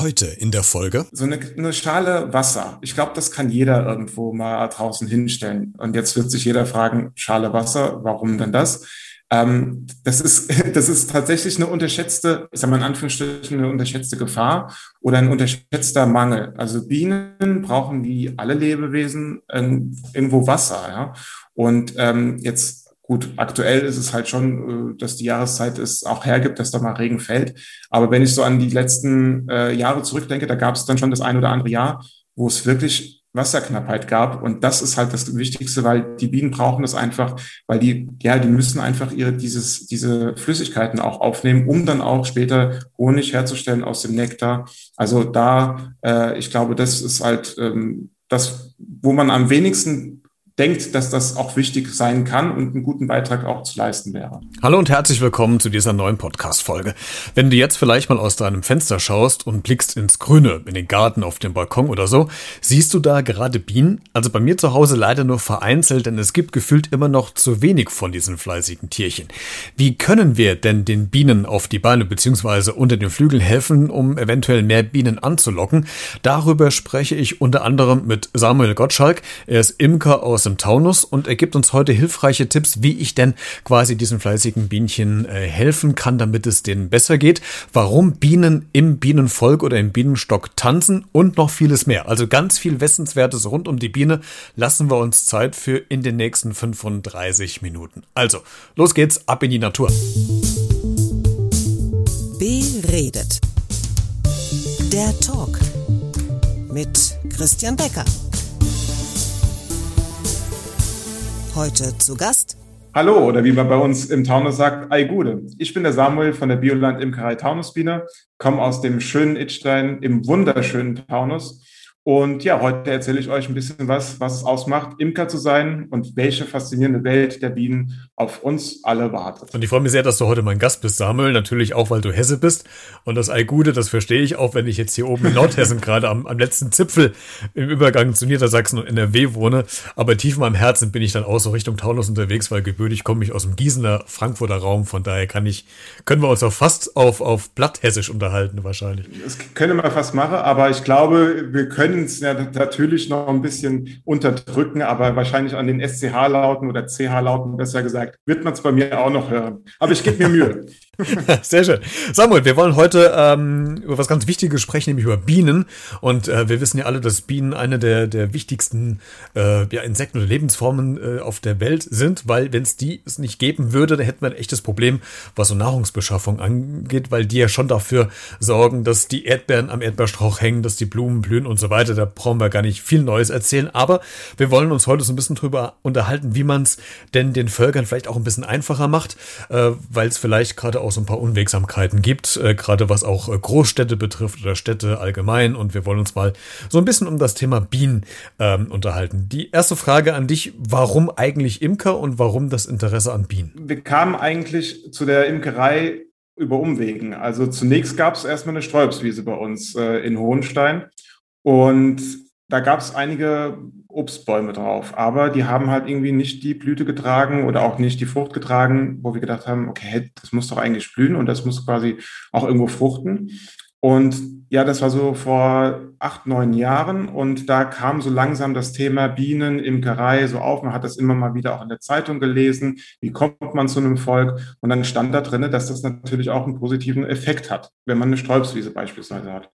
Heute in der Folge. So eine, eine Schale Wasser. Ich glaube, das kann jeder irgendwo mal draußen hinstellen. Und jetzt wird sich jeder fragen, Schale Wasser, warum denn das? Ähm, das ist, das ist tatsächlich eine unterschätzte, ich sage mal in Anführungsstrichen, eine unterschätzte Gefahr oder ein unterschätzter Mangel. Also Bienen brauchen wie alle Lebewesen ähm, irgendwo Wasser, ja. Und ähm, jetzt Gut, aktuell ist es halt schon, äh, dass die Jahreszeit es auch hergibt, dass da mal Regen fällt. Aber wenn ich so an die letzten äh, Jahre zurückdenke, da gab es dann schon das ein oder andere Jahr, wo es wirklich Wasserknappheit gab. Und das ist halt das Wichtigste, weil die Bienen brauchen das einfach, weil die, ja, die müssen einfach ihre, dieses, diese Flüssigkeiten auch aufnehmen, um dann auch später Honig herzustellen aus dem Nektar. Also da, äh, ich glaube, das ist halt ähm, das, wo man am wenigsten denkt, dass das auch wichtig sein kann und einen guten Beitrag auch zu leisten wäre. Hallo und herzlich willkommen zu dieser neuen Podcast-Folge. Wenn du jetzt vielleicht mal aus deinem Fenster schaust und blickst ins Grüne, in den Garten, auf den Balkon oder so, siehst du da gerade Bienen? Also bei mir zu Hause leider nur vereinzelt, denn es gibt gefühlt immer noch zu wenig von diesen fleißigen Tierchen. Wie können wir denn den Bienen auf die Beine bzw. unter den Flügeln helfen, um eventuell mehr Bienen anzulocken? Darüber spreche ich unter anderem mit Samuel Gottschalk. Er ist Imker aus dem Taunus und er gibt uns heute hilfreiche Tipps, wie ich denn quasi diesen fleißigen Bienchen äh, helfen kann, damit es denen besser geht, warum Bienen im Bienenvolk oder im Bienenstock tanzen und noch vieles mehr. Also ganz viel Wissenswertes rund um die Biene lassen wir uns Zeit für in den nächsten 35 Minuten. Also, los geht's, ab in die Natur. Beredet. Der Talk mit Christian Becker. Heute zu Gast. Hallo, oder wie man bei uns im Taunus sagt, Ei Gude. Ich bin der Samuel von der Bioland Imkerei Taunusbiene, komme aus dem schönen Itstein im wunderschönen Taunus und ja, heute erzähle ich euch ein bisschen was, was es ausmacht, Imker zu sein und welche faszinierende Welt der Bienen auf uns alle wartet. Und ich freue mich sehr, dass du heute mein Gast bist, Samuel. Natürlich auch, weil du Hesse bist. Und das Eigude, das verstehe ich auch, wenn ich jetzt hier oben in Nordhessen gerade am, am letzten Zipfel im Übergang zu Niedersachsen und NRW wohne. Aber tief in meinem Herzen bin ich dann auch so Richtung Taunus unterwegs, weil gebürtig komme ich aus dem Gießener Frankfurter Raum. Von daher kann ich, können wir uns auch fast auf, auf Platthessisch unterhalten, wahrscheinlich. Das können wir fast machen, aber ich glaube, wir können können es ja natürlich noch ein bisschen unterdrücken, aber wahrscheinlich an den SCH-Lauten oder CH-Lauten, besser gesagt, wird man es bei mir auch noch hören. Aber ich gebe mir Mühe. Sehr schön. Samuel, wir wollen heute ähm, über was ganz Wichtiges sprechen, nämlich über Bienen. Und äh, wir wissen ja alle, dass Bienen eine der, der wichtigsten äh, ja, Insekten oder Lebensformen äh, auf der Welt sind, weil wenn es die es nicht geben würde, dann hätten wir ein echtes Problem, was so Nahrungsbeschaffung angeht, weil die ja schon dafür sorgen, dass die Erdbeeren am Erdbeerstrauch hängen, dass die Blumen blühen und so weiter. Da brauchen wir gar nicht viel Neues erzählen. Aber wir wollen uns heute so ein bisschen drüber unterhalten, wie man es denn den Völkern vielleicht auch ein bisschen einfacher macht, äh, weil es vielleicht gerade auch auch ein paar Unwegsamkeiten gibt, äh, gerade was auch äh, Großstädte betrifft oder Städte allgemein. Und wir wollen uns mal so ein bisschen um das Thema Bienen ähm, unterhalten. Die erste Frage an dich, warum eigentlich Imker und warum das Interesse an Bienen? Wir kamen eigentlich zu der Imkerei über Umwegen. Also zunächst gab es erstmal eine Sträubswiese bei uns äh, in Hohenstein. Und da gab es einige Obstbäume drauf, aber die haben halt irgendwie nicht die Blüte getragen oder auch nicht die Frucht getragen, wo wir gedacht haben, okay, das muss doch eigentlich blühen und das muss quasi auch irgendwo fruchten. Und ja, das war so vor acht, neun Jahren und da kam so langsam das Thema Bienen, Imkerei so auf. Man hat das immer mal wieder auch in der Zeitung gelesen. Wie kommt man zu einem Volk? Und dann stand da drin, dass das natürlich auch einen positiven Effekt hat, wenn man eine Sträubswiese beispielsweise hat.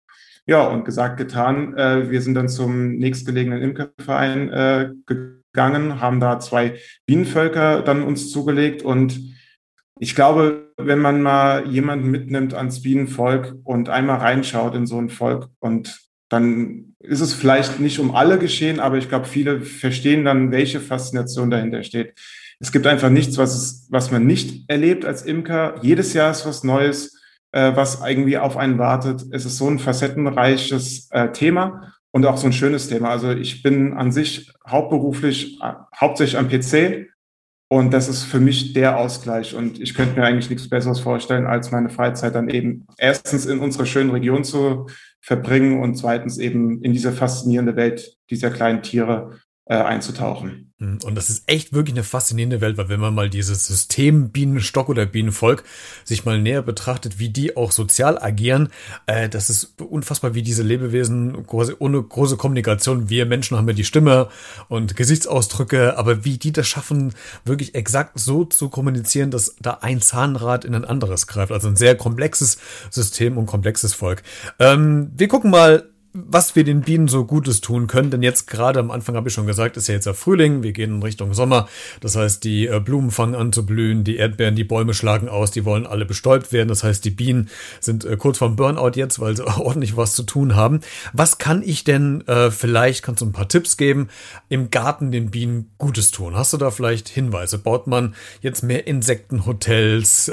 Ja, und gesagt, getan. Äh, wir sind dann zum nächstgelegenen Imkerverein äh, gegangen, haben da zwei Bienenvölker dann uns zugelegt und ich glaube, wenn man mal jemanden mitnimmt ans Bienenvolk und einmal reinschaut in so ein Volk und dann ist es vielleicht nicht um alle geschehen, aber ich glaube, viele verstehen dann, welche Faszination dahinter steht. Es gibt einfach nichts, was, es, was man nicht erlebt als Imker. Jedes Jahr ist was Neues äh, was irgendwie auf einen wartet. Es ist so ein facettenreiches äh, Thema und auch so ein schönes Thema. Also ich bin an sich hauptberuflich äh, hauptsächlich am PC und das ist für mich der Ausgleich. Und ich könnte mir eigentlich nichts Besseres vorstellen, als meine Freizeit dann eben erstens in unserer schönen Region zu verbringen und zweitens eben in diese faszinierende Welt dieser kleinen Tiere äh, einzutauchen. Hm, und das ist echt wirklich eine faszinierende Welt, weil wenn man mal dieses System Bienenstock oder Bienenvolk sich mal näher betrachtet, wie die auch sozial agieren, äh, das ist unfassbar, wie diese Lebewesen quasi ohne große Kommunikation, wir Menschen haben ja die Stimme und Gesichtsausdrücke, aber wie die das schaffen, wirklich exakt so zu kommunizieren, dass da ein Zahnrad in ein anderes greift. Also ein sehr komplexes System und komplexes Volk. Ähm, wir gucken mal was wir den Bienen so Gutes tun können. Denn jetzt gerade am Anfang habe ich schon gesagt, ist ja jetzt der Frühling, wir gehen in Richtung Sommer. Das heißt, die äh, Blumen fangen an zu blühen, die Erdbeeren, die Bäume schlagen aus, die wollen alle bestäubt werden. Das heißt, die Bienen sind äh, kurz vorm Burnout jetzt, weil sie ordentlich was zu tun haben. Was kann ich denn äh, vielleicht, kannst du ein paar Tipps geben, im Garten den Bienen Gutes tun? Hast du da vielleicht Hinweise? Baut man jetzt mehr Insektenhotels?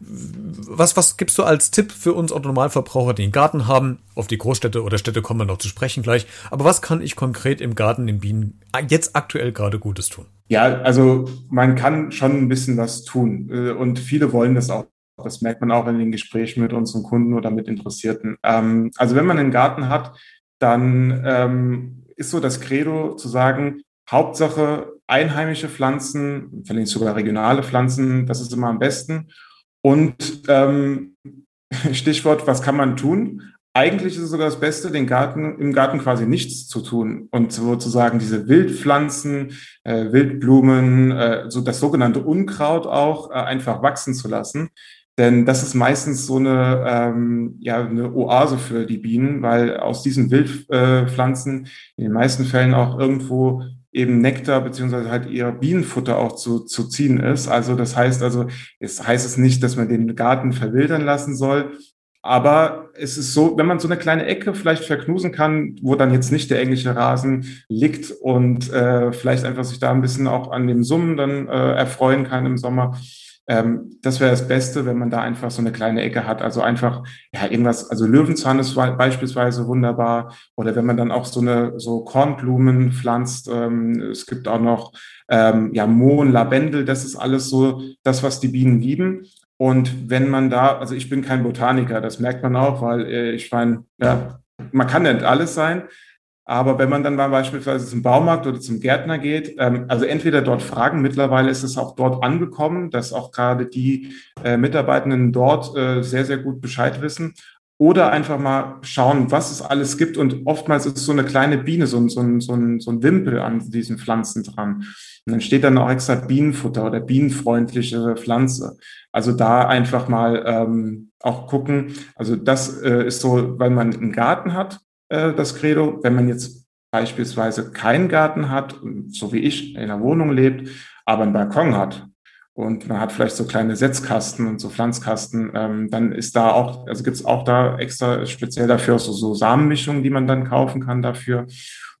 Was, was gibst du als Tipp für uns Autonormalverbraucher, die einen Garten haben, auf die Großstädte oder Städte kommen wir noch zu sprechen gleich. Aber was kann ich konkret im Garten den Bienen jetzt aktuell gerade Gutes tun? Ja, also man kann schon ein bisschen was tun äh, und viele wollen das auch. Das merkt man auch in den Gesprächen mit unseren Kunden oder mit Interessierten. Ähm, also wenn man einen Garten hat, dann ähm, ist so das Credo zu sagen, Hauptsache einheimische Pflanzen, vielleicht sogar regionale Pflanzen, das ist immer am besten. Und ähm, Stichwort, was kann man tun? Eigentlich ist es sogar das Beste, den Garten, im Garten quasi nichts zu tun und sozusagen diese Wildpflanzen, äh, Wildblumen, äh, so das sogenannte Unkraut auch äh, einfach wachsen zu lassen. Denn das ist meistens so eine, ähm, ja, eine Oase für die Bienen, weil aus diesen Wildpflanzen in den meisten Fällen auch irgendwo eben Nektar beziehungsweise halt ihr Bienenfutter auch zu, zu ziehen ist. Also das heißt also, es heißt es nicht, dass man den Garten verwildern lassen soll, aber es ist so, wenn man so eine kleine Ecke vielleicht verknusen kann, wo dann jetzt nicht der englische Rasen liegt und äh, vielleicht einfach sich da ein bisschen auch an dem Summen dann äh, erfreuen kann im Sommer, ähm, das wäre das Beste, wenn man da einfach so eine kleine Ecke hat. Also einfach, ja, irgendwas, also Löwenzahn ist beispielsweise wunderbar. Oder wenn man dann auch so eine, so Kornblumen pflanzt. Ähm, es gibt auch noch, ähm, ja, Mohn, Lavendel, das ist alles so das, was die Bienen lieben. Und wenn man da, also ich bin kein Botaniker, das merkt man auch, weil äh, ich meine, ja, man kann nicht alles sein. Aber wenn man dann mal beispielsweise zum Baumarkt oder zum Gärtner geht, ähm, also entweder dort fragen, mittlerweile ist es auch dort angekommen, dass auch gerade die äh, Mitarbeitenden dort äh, sehr, sehr gut Bescheid wissen. Oder einfach mal schauen, was es alles gibt. Und oftmals ist so eine kleine Biene, so ein, so so ein, so ein Wimpel an diesen Pflanzen dran. Und dann steht dann auch extra Bienenfutter oder bienenfreundliche Pflanze. Also da einfach mal ähm, auch gucken. Also das äh, ist so, weil man einen Garten hat, äh, das Credo. Wenn man jetzt beispielsweise keinen Garten hat, so wie ich in einer Wohnung lebt, aber einen Balkon hat, und man hat vielleicht so kleine Setzkasten und so Pflanzkasten, ähm, dann ist da auch, also gibt's auch da extra speziell dafür so, so Samenmischungen, die man dann kaufen kann dafür.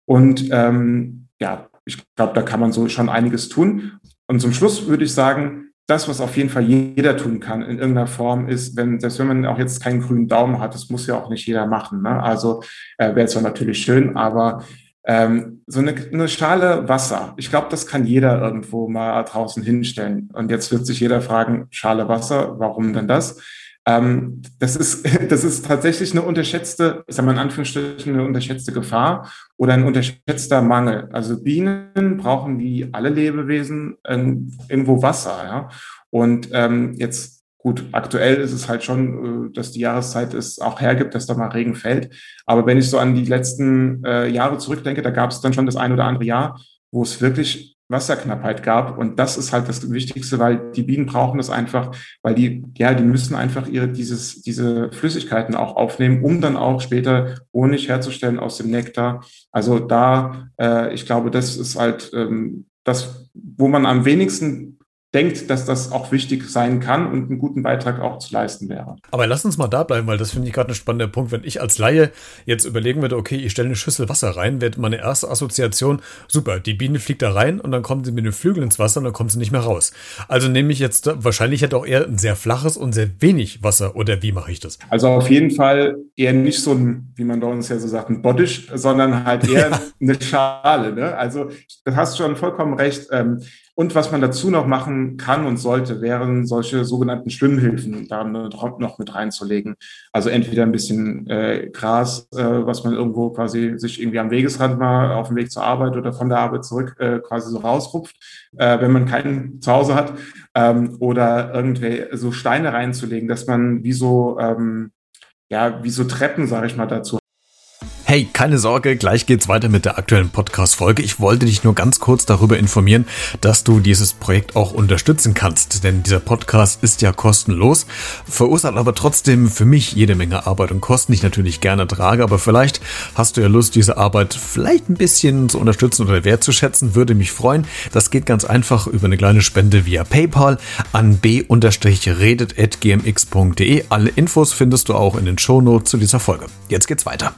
Und ähm, ja, ich glaube, da kann man so schon einiges tun. Und zum Schluss würde ich sagen, das, was auf jeden Fall jeder tun kann in irgendeiner Form, ist, wenn, selbst wenn man auch jetzt keinen grünen Daumen hat, das muss ja auch nicht jeder machen. Ne? Also äh, wäre zwar natürlich schön, aber ähm, so eine, eine Schale Wasser, ich glaube, das kann jeder irgendwo mal draußen hinstellen. Und jetzt wird sich jeder fragen, Schale Wasser, warum denn das? Ähm, das, ist, das ist tatsächlich eine unterschätzte, ich sage mal in Anführungsstrichen, eine unterschätzte Gefahr oder ein unterschätzter Mangel. Also Bienen brauchen wie alle Lebewesen ähm, irgendwo Wasser. Ja? Und ähm, jetzt Gut, aktuell ist es halt schon, äh, dass die Jahreszeit es auch hergibt, dass da mal Regen fällt. Aber wenn ich so an die letzten äh, Jahre zurückdenke, da gab es dann schon das ein oder andere Jahr, wo es wirklich Wasserknappheit gab. Und das ist halt das Wichtigste, weil die Bienen brauchen das einfach, weil die, ja, die müssen einfach ihre, dieses, diese Flüssigkeiten auch aufnehmen, um dann auch später Honig herzustellen aus dem Nektar. Also da, äh, ich glaube, das ist halt ähm, das, wo man am wenigsten denkt, dass das auch wichtig sein kann und einen guten Beitrag auch zu leisten wäre. Aber lass uns mal da bleiben, weil das finde ich gerade ein spannender Punkt. Wenn ich als Laie jetzt überlegen würde, okay, ich stelle eine Schüssel Wasser rein, wird meine erste Assoziation, super, die Biene fliegt da rein und dann kommt sie mit den Flügeln ins Wasser und dann kommt sie nicht mehr raus. Also nehme ich jetzt, wahrscheinlich hätte auch eher ein sehr flaches und sehr wenig Wasser oder wie mache ich das? Also auf jeden Fall eher nicht so ein, wie man bei uns ja so sagt, ein Bodisch, sondern halt eher ja. eine Schale. Ne? Also das hast schon vollkommen recht. Ähm, Und was man dazu noch machen kann und sollte, wären solche sogenannten Schwimmhilfen da noch mit reinzulegen. Also entweder ein bisschen äh, Gras, äh, was man irgendwo quasi sich irgendwie am Wegesrand mal auf dem Weg zur Arbeit oder von der Arbeit zurück äh, quasi so rausrupft, äh, wenn man keinen zu Hause hat. Ähm, oder irgendwie so Steine reinzulegen, dass man wie so, ähm, ja, wie so Treppen, sage ich mal, dazu Hey, keine Sorge, gleich geht's weiter mit der aktuellen Podcast-Folge. Ich wollte dich nur ganz kurz darüber informieren, dass du dieses Projekt auch unterstützen kannst, denn dieser Podcast ist ja kostenlos, verursacht aber trotzdem für mich jede Menge Arbeit und Kosten, die ich natürlich gerne trage, aber vielleicht hast du ja Lust, diese Arbeit vielleicht ein bisschen zu unterstützen oder wertzuschätzen, würde mich freuen. Das geht ganz einfach über eine kleine Spende via PayPal an b-redet.gmx.de. Alle Infos findest du auch in den Shownotes zu dieser Folge. Jetzt geht's weiter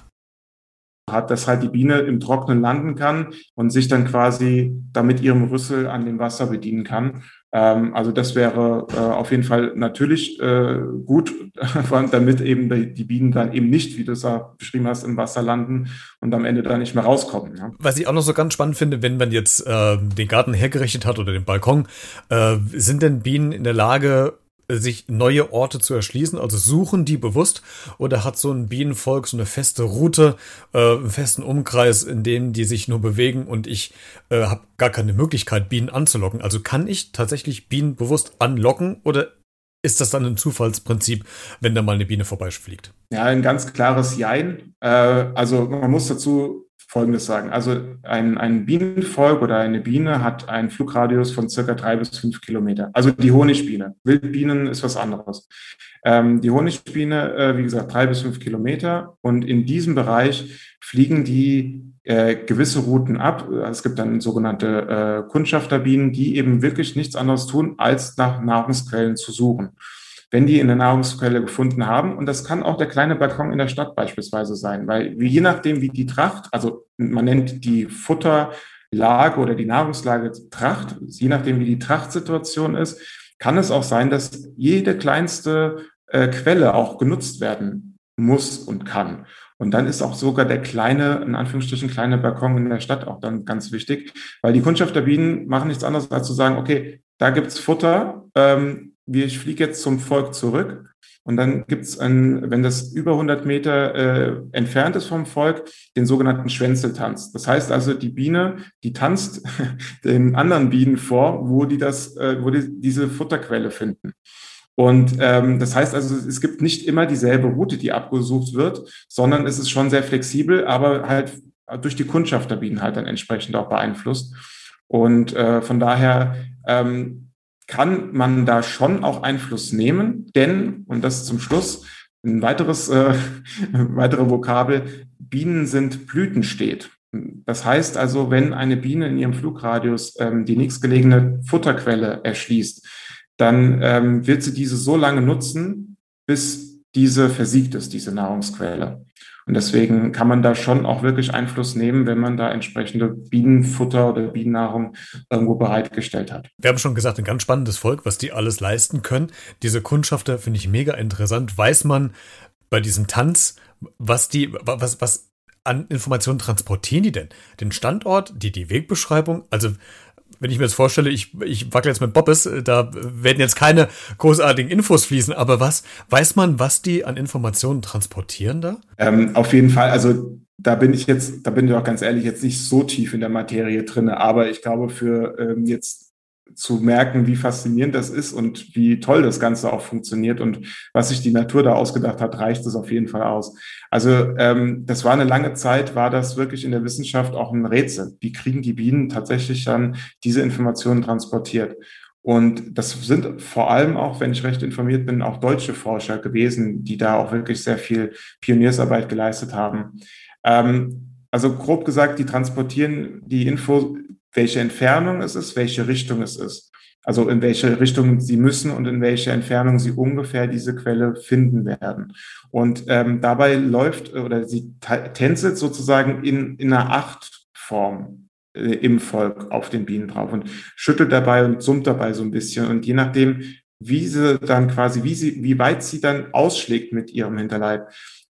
hat, dass halt die Biene im Trocknen landen kann und sich dann quasi damit ihrem Rüssel an dem Wasser bedienen kann. Ähm, also das wäre äh, auf jeden Fall natürlich äh, gut, damit eben die, Bienen dann eben nicht, wie du es beschrieben hast, im Wasser landen und am Ende da nicht mehr rauskommen. Ja. Was ich auch noch so ganz spannend finde, wenn man jetzt äh, den Garten hergerichtet hat oder den Balkon, äh, sind denn Bienen in der Lage, sich neue Orte zu erschließen? Also suchen die bewusst oder hat so ein Bienenvolk so eine feste Route, äh, einen festen Umkreis, in dem die sich nur bewegen und ich äh, habe gar keine Möglichkeit, Bienen anzulocken? Also kann ich tatsächlich Bienen bewusst anlocken oder ist das dann ein Zufallsprinzip, wenn da mal eine Biene vorbeifliegt? Ja, ein ganz klares Jein. Äh, also man muss dazu Folgendes sagen. Also ein, ein Bienenvolk oder eine Biene hat einen Flugradius von circa drei bis fünf Kilometer. Also die Honigbiene. Wildbienen ist was anderes. Ähm, die Honigbiene, äh, wie gesagt, drei bis fünf Kilometer. Und in diesem Bereich fliegen die äh, gewisse Routen ab. Es gibt dann sogenannte äh, Kundschafterbienen, die eben wirklich nichts anderes tun, als nach Nahrungsquellen zu suchen wenn die eine Nahrungsquelle gefunden haben. Und das kann auch der kleine Balkon in der Stadt beispielsweise sein, weil je nachdem, wie die Tracht, also man nennt die Futterlage oder die Nahrungslage Tracht, je nachdem, wie die Trachtsituation ist, kann es auch sein, dass jede kleinste äh, Quelle auch genutzt werden muss und kann. Und dann ist auch sogar der kleine, in Anführungsstrichen kleine Balkon in der Stadt auch dann ganz wichtig, weil die Kundschaft der Bienen machen nichts anderes als zu sagen, okay, da gibt's Futter, ähm, ich fliege jetzt zum Volk zurück. Und dann gibt es, wenn das über 100 Meter äh, entfernt ist vom Volk, den sogenannten Schwänzeltanz. Das heißt also, die Biene, die tanzt den anderen Bienen vor, wo die das, äh, wo die diese Futterquelle finden. Und ähm, das heißt also, es gibt nicht immer dieselbe Route, die abgesucht wird, sondern es ist schon sehr flexibel, aber halt durch die Kundschaft der Bienen halt dann entsprechend auch beeinflusst. Und äh, von daher ähm, kann man da schon auch Einfluss nehmen, denn, und das zum Schluss, ein weiteres, äh, weitere Vokabel, Bienen sind Blütenstet. Das heißt also, wenn eine Biene in ihrem Flugradius ähm, die nächstgelegene Futterquelle erschließt, dann ähm, wird sie diese so lange nutzen, bis diese versiegt ist, diese Nahrungsquelle. Und deswegen kann man da schon auch wirklich Einfluss nehmen, wenn man da entsprechende Bienenfutter oder Bienennahrung irgendwo bereitgestellt hat. Wir haben schon gesagt, ein ganz spannendes Volk, was die alles leisten können. Diese Kundschafter finde ich mega interessant. Weiß man bei diesem Tanz, was die, was, was an Informationen transportieren die denn? Den Standort, die, die Wegbeschreibung? Also wenn ich mir jetzt vorstelle, ich, ich wackel jetzt mit Bobbes, äh, da werden jetzt keine großartigen Infos fließen, aber was, weiß man, was die an Informationen transportieren da? Ähm, auf jeden Fall, also da bin ich jetzt, da bin ich auch ganz ehrlich, jetzt nicht so tief in der Materie drin, aber ich glaube, für ähm, jetzt zu merken, wie faszinierend das ist und wie toll das Ganze auch funktioniert und was sich die Natur da ausgedacht hat, reicht es auf jeden Fall aus. Also ähm, das war eine lange Zeit, war das wirklich in der Wissenschaft auch ein Rätsel. Wie kriegen die Bienen tatsächlich dann diese Informationen transportiert? Und das sind vor allem auch, wenn ich recht informiert bin, auch deutsche Forscher gewesen, die da auch wirklich sehr viel Pioniersarbeit geleistet haben. Ähm, also grob gesagt, die transportieren die Info welche Entfernung es ist, welche Richtung es ist. Also in welche Richtung sie müssen und in welche Entfernung sie ungefähr diese Quelle finden werden. Und ähm, dabei läuft oder sie tänzelt sozusagen in, in einer Achtform äh, im Volk auf den Bienen drauf und schüttelt dabei und summt dabei so ein bisschen. Und je nachdem, wie sie dann quasi, wie sie, wie weit sie dann ausschlägt mit ihrem Hinterleib,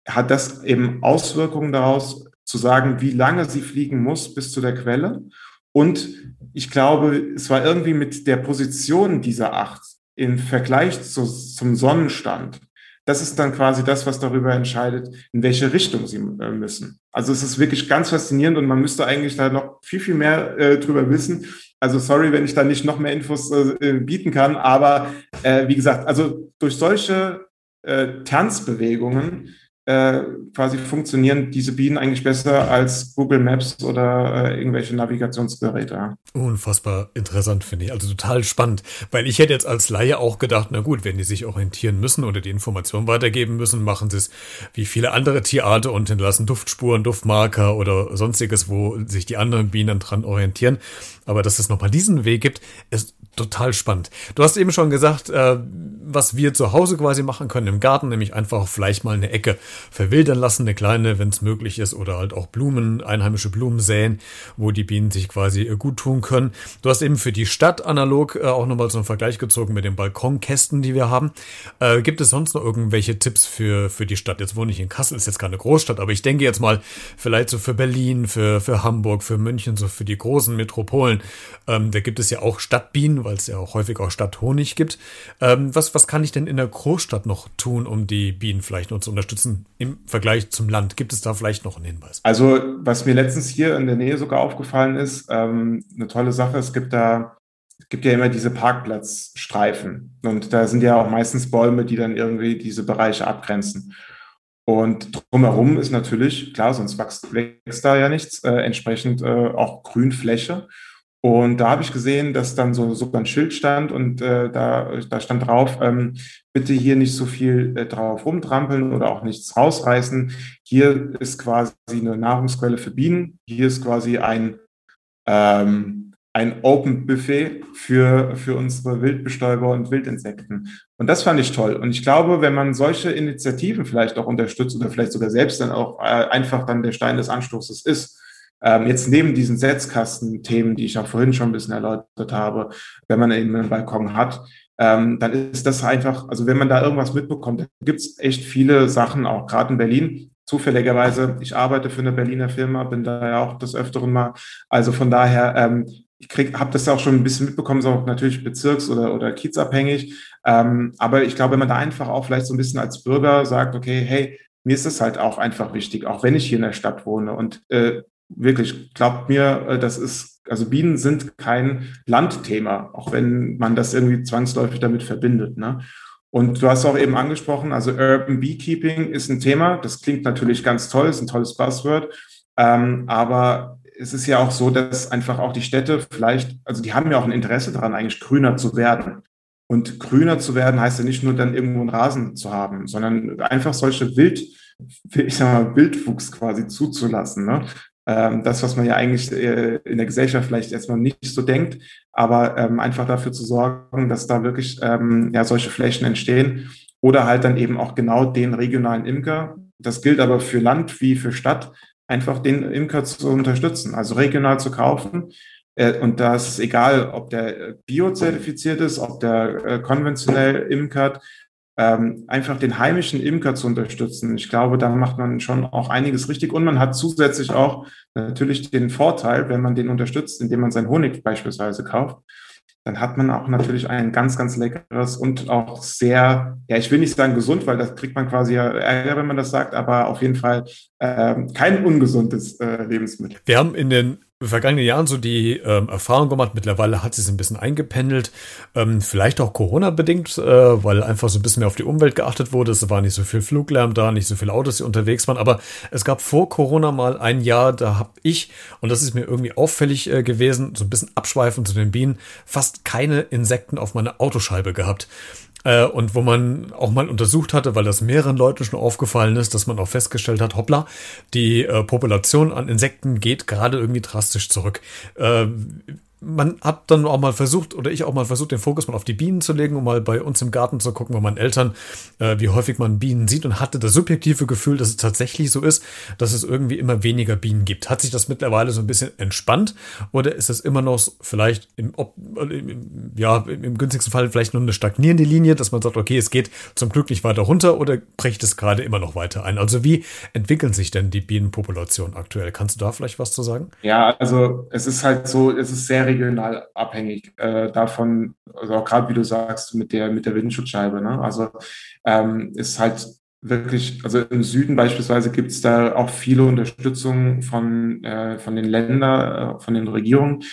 hat das eben Auswirkungen daraus, zu sagen, wie lange sie fliegen muss bis zu der Quelle Und ich glaube, es war irgendwie mit der Position dieser acht im Vergleich zu, zum Sonnenstand. Das ist dann quasi das, was darüber entscheidet, in welche Richtung sie äh, müssen. Also es ist wirklich ganz faszinierend und man müsste eigentlich da noch viel, viel mehr äh, drüber wissen. Also sorry, wenn ich da nicht noch mehr Infos äh, bieten kann, aber äh, wie gesagt, also durch solche äh, Tanzbewegungen äh, quasi funktionieren diese Bienen eigentlich besser als Google Maps oder äh, irgendwelche Navigationsgeräte. Unfassbar interessant, finde ich. Also total spannend. Weil ich hätte jetzt als Laie auch gedacht, na gut, wenn die sich orientieren müssen oder die Informationen weitergeben müssen, machen sie es wie viele andere Tierarten und hinterlassen Duftspuren, Duftmarker oder sonstiges, wo sich die anderen Bienen dran orientieren. Aber dass es nochmal diesen Weg gibt, ist total spannend. Du hast eben schon gesagt, äh, was wir zu Hause quasi machen können im Garten, nämlich einfach vielleicht mal eine Ecke verwildern lassen, eine kleine, wenn es möglich ist, oder halt auch Blumen, einheimische Blumen säen, wo die Bienen sich quasi äh, gut tun können. Du hast eben für die Stadt analog äh, auch nochmal so einen Vergleich gezogen mit den Balkonkästen, die wir haben. Äh, gibt es sonst noch irgendwelche Tipps für, für die Stadt? Jetzt wohne ich in Kassel, ist jetzt keine Großstadt, aber ich denke jetzt mal vielleicht so für Berlin, für, für Hamburg, für München, so für die großen Metropolen. Ähm, da gibt es ja auch Stadtbienen, weil es ja auch häufig auch Stadthonig gibt. Ähm, was, was kann ich denn in der Großstadt noch tun, um die Bienen vielleicht noch zu unterstützen im Vergleich zum Land? Gibt es da vielleicht noch einen Hinweis? Also, was mir letztens hier in der Nähe sogar aufgefallen ist, ähm, eine tolle Sache, es gibt da es gibt ja immer diese Parkplatzstreifen und da sind ja auch meistens Bäume, die dann irgendwie diese Bereiche abgrenzen. Und drumherum ist natürlich, klar, sonst wächst, wächst da ja nichts, äh, entsprechend äh, auch Grünfläche. Und da habe ich gesehen, dass dann so sogar ein Schild stand und äh, da, da stand drauf, ähm, bitte hier nicht so viel äh, drauf rumtrampeln oder auch nichts rausreißen. Hier ist quasi eine Nahrungsquelle für Bienen. Hier ist quasi ein, ähm, ein Open Buffet für, für unsere Wildbestäuber und Wildinsekten. Und das fand ich toll. Und ich glaube, wenn man solche Initiativen vielleicht auch unterstützt oder vielleicht sogar selbst dann auch äh, einfach dann der Stein des Anstoßes ist, ähm, jetzt neben diesen Setzkasten-Themen, die ich auch vorhin schon ein bisschen erläutert habe, wenn man eben einen Balkon hat, ähm, dann ist das einfach, also wenn man da irgendwas mitbekommt, gibt es echt viele Sachen, auch gerade in Berlin. Zufälligerweise, ich arbeite für eine Berliner Firma, bin da ja auch des Öfteren mal. Also von daher, ähm, ich habe das auch schon ein bisschen mitbekommen, ist auch natürlich bezirks- oder, oder kiezabhängig. Aber ich glaube, wenn man da einfach auch vielleicht so ein bisschen als Bürger sagt, okay, hey, mir ist das halt auch einfach wichtig, auch wenn ich hier in der Stadt wohne. Und äh, wirklich, glaubt mir, äh, das ist, also Bienen sind kein Landthema, auch wenn man das irgendwie zwangsläufig damit verbindet. Ne? Und du hast auch eben angesprochen, also Urban Beekeeping ist ein Thema. Das klingt natürlich ganz toll, ist ein tolles Buzzword. Ähm, aber es ist ja auch so, dass einfach auch die Städte vielleicht, also die haben ja auch ein Interesse daran, eigentlich grüner zu werden. Und grüner zu werden heißt ja nicht nur dann irgendwo einen Rasen zu haben, sondern einfach solche Wild, ich sag mal, Wildwuchs quasi zuzulassen. Ne? Ähm, das, was man ja eigentlich äh, in der Gesellschaft vielleicht erstmal nicht so denkt, aber ähm, einfach dafür zu sorgen, dass da wirklich ähm, ja, solche Flächen entstehen oder halt dann eben auch genau den regionalen Imker. Das gilt aber für Land wie für Stadt, einfach den Imker zu unterstützen, also regional zu kaufen. Äh, und da ist egal, ob der bio-zertifiziert ist, ob der äh, konventionell imkert ähm, einfach den heimischen Imker zu unterstützen. Ich glaube, da macht man schon auch einiges richtig und man hat zusätzlich auch natürlich den Vorteil, wenn man den unterstützt, indem man sein Honig beispielsweise kauft, dann hat man auch natürlich ein ganz, ganz leckeres und auch sehr, ja, ich will nicht sagen gesund, weil das kriegt man quasi ja Ärger, wenn man das sagt, aber auf jeden Fall äh, kein ungesundes äh, Lebensmittel. Wir haben in den vergangenen Jahren so die ähm, Erfahrung gemacht. Mittlerweile hat sich ein bisschen eingependelt. Ähm, vielleicht auch Corona-bedingt, äh, weil einfach so ein bisschen mehr auf die Umwelt geachtet wurde. Es war nicht so viel Fluglärm da, nicht so viele Autos, die unterwegs waren. Aber es gab vor Corona mal ein Jahr, da habe ich, und das ist mir irgendwie auffällig äh, gewesen, so ein bisschen abschweifend zu den Bienen, fast keine Insekten auf meiner Autoscheibe gehabt. Äh, und wo man auch mal untersucht hatte, weil das mehreren Leuten schon aufgefallen ist, dass man auch festgestellt hat, hoppla, die äh, Population an Insekten geht gerade irgendwie drastisch zurück. Äh, man hat dann auch mal versucht, oder ich auch mal versucht, den Fokus mal auf die Bienen zu legen, um mal bei uns im Garten zu gucken, bei meinen Eltern, äh, wie häufig man Bienen sieht und hatte das subjektive Gefühl, dass es tatsächlich so ist, dass es irgendwie immer weniger Bienen gibt. Hat sich das mittlerweile so ein bisschen entspannt oder ist es immer noch vielleicht im, im, ja, im günstigsten Fall vielleicht nur eine stagnierende Linie, dass man sagt, okay, es geht zum Glück nicht weiter runter oder bricht es gerade immer noch weiter ein? Also wie entwickeln sich denn die Bienenpopulationen aktuell? Kannst du da vielleicht was zu sagen? Ja, also es ist halt so, es ist sehr regional abhängig äh, davon, also auch gerade wie du sagst, mit der, mit der Windschutzscheibe. Ne? Also ähm, ist halt wirklich, also im Süden beispielsweise gibt es da auch viele Unterstützung von, äh, von den Ländern, äh, von den Regierungen,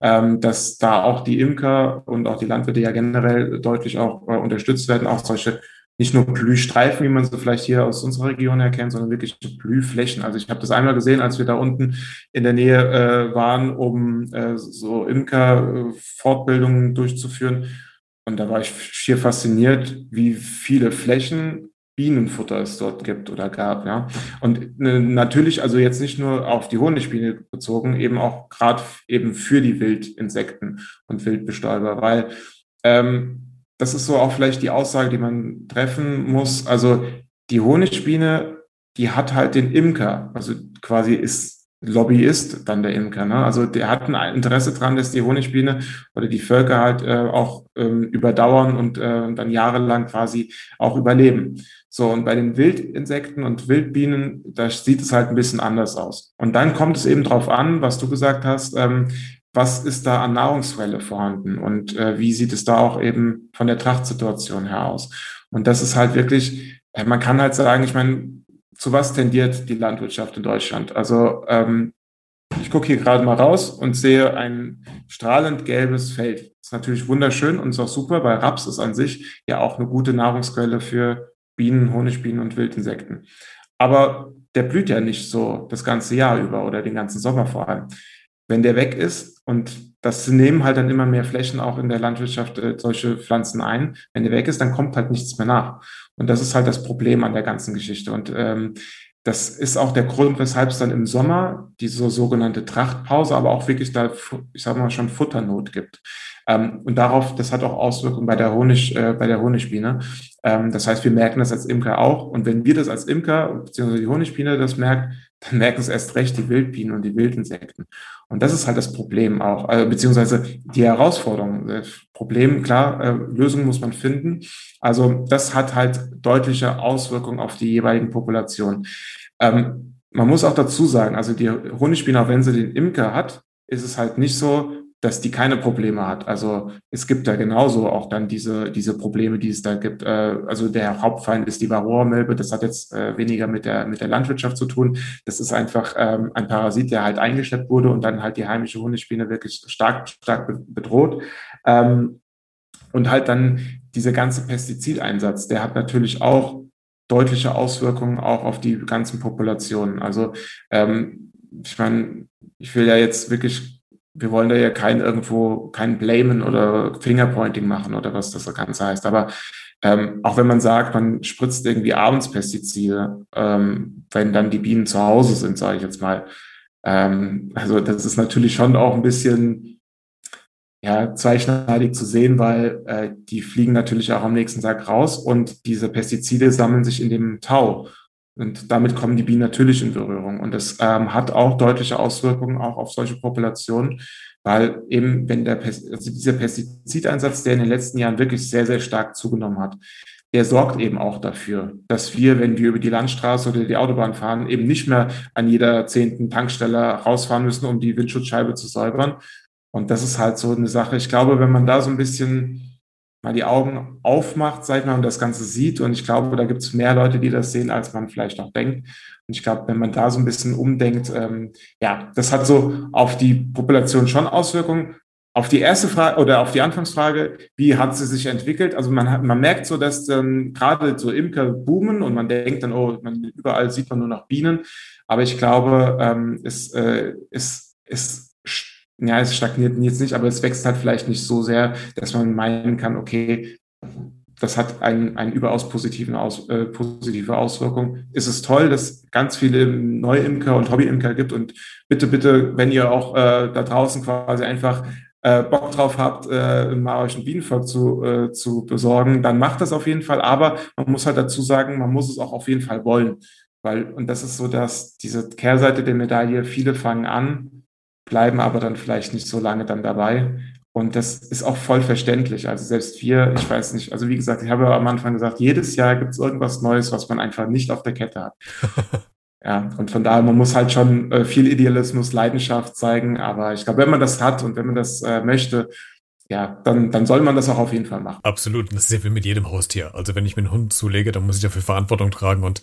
ähm, dass da auch die Imker und auch die Landwirte ja generell deutlich auch äh, unterstützt werden, auch solche nicht nur Blühstreifen, wie man sie vielleicht hier aus unserer Region erkennt, sondern wirklich Blühflächen. Also ich habe das einmal gesehen, als wir da unten in der Nähe äh, waren, um äh, so Imker-Fortbildungen durchzuführen. Und da war ich schier fasziniert, wie viele Flächen Bienenfutter es dort gibt oder gab, ja. Und äh, natürlich, also jetzt nicht nur auf die Honigbiene bezogen, eben auch gerade eben für die Wildinsekten und Wildbestäuber, weil ähm, das ist so auch vielleicht die Aussage, die man treffen muss. Also die Honigbiene, die hat halt den Imker, also quasi ist Lobbyist dann der Imker. Ne? Also der hat ein Interesse dran, dass die Honigbiene oder die Völker halt äh, auch ähm, überdauern und äh, dann jahrelang quasi auch überleben. So, und bei den Wildinsekten und Wildbienen, da sieht es halt ein bisschen anders aus. Und dann kommt es eben drauf an, was du gesagt hast, ähm, was ist da an Nahrungsquelle vorhanden und äh, wie sieht es da auch eben von der Trachtsituation her aus. Und das ist halt wirklich, äh, man kann halt sagen, ich meine, zu was tendiert die Landwirtschaft in Deutschland? Also ähm, ich gucke hier gerade mal raus und sehe ein strahlend gelbes Feld. Ist natürlich wunderschön und ist auch super, weil Raps ist an sich ja auch eine gute Nahrungsquelle für Bienen, Honigbienen und Wildinsekten. Aber der blüht ja nicht so das ganze Jahr über oder den ganzen Sommer vor allem wenn der weg ist, und das nehmen halt dann immer mehr Flächen auch in der Landwirtschaft äh, solche Pflanzen ein, wenn der weg ist, dann kommt halt nichts mehr nach. Und das ist halt das Problem an der ganzen Geschichte. Und ähm, das ist auch der Grund, weshalb es dann im Sommer diese sogenannte Trachtpause, aber auch wirklich da, ich sage mal, schon Futternot gibt. Ähm, und darauf, das hat auch Auswirkungen bei der Honig, äh, bei der Honigbiene. Ähm, das heißt, wir merken das als Imker auch. Und wenn wir das als Imker, beziehungsweise die Honigbiene das merkt, dann merken es erst recht die Wildbienen und die Wildinsekten. Und das ist halt das Problem auch, äh, beziehungsweise die Herausforderung. Das Problem, klar, äh, Lösungen muss man finden. Also das hat halt deutliche Auswirkungen auf die jeweiligen Populationen. Ähm, man muss auch dazu sagen, also die Honigbiene, auch wenn sie den Imker hat, ist es halt nicht so, dass die keine Probleme hat. Also es gibt da genauso auch dann diese, diese Probleme, die es da gibt. Äh, also der Hauptfeind ist die Varroa-Milbe. Das hat jetzt äh, weniger mit der, mit der Landwirtschaft zu tun. Das ist einfach ähm, ein Parasit, der halt eingeschleppt wurde und dann halt die heimische Honigbiene wirklich stark, stark bedroht. Ähm, und halt dann dieser ganze Pestizideinsatz, der hat natürlich auch deutliche Auswirkungen auch auf die ganzen Populationen. Also ähm, ich meine, ich will ja jetzt wirklich wir wollen da ja kein irgendwo, kein Blamen oder Fingerpointing machen oder was das Ganze heißt. Aber ähm, auch wenn man sagt, man spritzt irgendwie abends Pestizide, ähm, wenn dann die Bienen zu Hause sind, sage ich jetzt mal. Ähm, also das ist natürlich schon auch ein bisschen ja, zweischneidig zu sehen, weil äh, die fliegen natürlich auch am nächsten Tag raus und diese Pestizide sammeln sich in dem Tau. Und damit kommen die Bienen natürlich in Berührung. Und das ähm, hat auch deutliche Auswirkungen auch auf solche Populationen, weil eben, wenn der also dieser Pestizideinsatz, der in den letzten Jahren wirklich sehr, sehr stark zugenommen hat, der sorgt eben auch dafür, dass wir, wenn wir über die Landstraße oder die Autobahn fahren, eben nicht mehr an jeder zehnten Tankstelle rausfahren müssen, um die Windschutzscheibe zu säubern. Und das ist halt so eine Sache. Ich glaube, wenn man da so ein bisschen mal die Augen aufmacht, sag ich mal, und das Ganze sieht. Und ich glaube, da gibt es mehr Leute, die das sehen, als man vielleicht auch denkt. Und ich glaube, wenn man da so ein bisschen umdenkt, ähm, ja, das hat so auf die Population schon Auswirkungen. Auf die erste Frage oder auf die Anfangsfrage, wie hat sie sich entwickelt? Also man hat, man merkt so, dass dann gerade so Imker boomen und man denkt dann, oh, man, überall sieht man nur noch Bienen. Aber ich glaube, ähm, es, äh, es, es ja, es stagniert jetzt nicht, aber es wächst halt vielleicht nicht so sehr, dass man meinen kann, okay, das hat einen, einen überaus positiven Aus, äh, positive Auswirkung. Ist es toll, dass ganz viele Neuimker und Hobbyimker gibt und bitte, bitte, wenn ihr auch äh, da draußen quasi einfach äh, Bock drauf habt, äh, mal euch ein Bienenvolk zu, äh, zu besorgen, dann macht das auf jeden Fall. Aber man muss halt dazu sagen, man muss es auch auf jeden Fall wollen. Weil, und das ist so, dass diese Kehrseite der Medaille, viele fangen an, bleiben aber dann vielleicht nicht so lange dann dabei. Und das ist auch voll verständlich. Also selbst wir, ich weiß nicht, also wie gesagt, ich habe am Anfang gesagt, jedes Jahr gibt es irgendwas Neues, was man einfach nicht auf der Kette hat. ja, und von daher, man muss halt schon äh, viel Idealismus, Leidenschaft zeigen. Aber ich glaube, wenn man das hat und wenn man das äh, möchte, ja, dann, dann soll man das auch auf jeden Fall machen. Absolut. Das ist ja wie mit jedem Haustier. Also wenn ich mir einen Hund zulege, dann muss ich dafür Verantwortung tragen und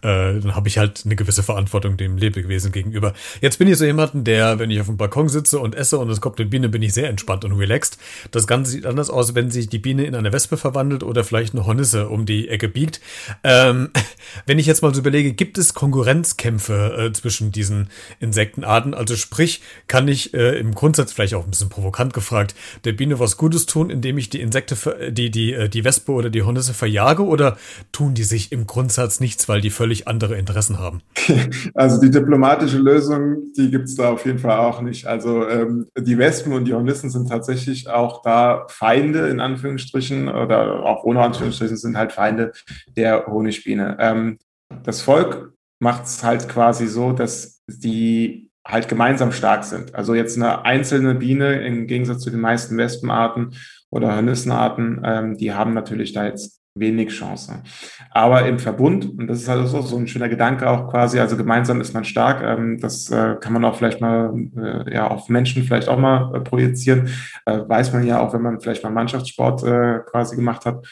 äh, dann habe ich halt eine gewisse Verantwortung dem Lebewesen gegenüber. Jetzt bin ich so jemanden, der, wenn ich auf dem Balkon sitze und esse und es kommt eine Biene, bin ich sehr entspannt und relaxed. Das Ganze sieht anders aus, wenn sich die Biene in eine Wespe verwandelt oder vielleicht eine Hornisse um die Ecke biegt. Ähm, wenn ich jetzt mal so überlege, gibt es Konkurrenzkämpfe äh, zwischen diesen Insektenarten? Also sprich, kann ich äh, im Grundsatz vielleicht auch ein bisschen provokant gefragt, der Biene was Gutes tun, indem ich die Insekte, die, die, äh, die Wespe oder die Hornisse verjage oder tun die sich im Grundsatz nichts, weil die völlig andere Interessen haben? Also die diplomatische Lösung, die gibt es da auf jeden Fall auch nicht. Also ähm, die Wespen und die Hornissen sind tatsächlich auch da Feinde in Anführungsstrichen oder auch ohne Anführungsstrichen sind halt Feinde der Honigbiene. Ähm, das Volk macht es halt quasi so, dass die halt gemeinsam stark sind. Also jetzt eine einzelne Biene im Gegensatz zu den meisten Wespenarten oder Hornissenarten, ähm, die haben natürlich da jetzt wenig Chance. Aber im Verbund, und das ist halt so, so ein schöner Gedanke auch quasi, also gemeinsam ist man stark, ähm, das äh, kann man auch vielleicht mal äh, ja auf Menschen vielleicht auch mal äh, projizieren, äh, weiß man ja auch, wenn man vielleicht mal Mannschaftssport äh, quasi gemacht hat.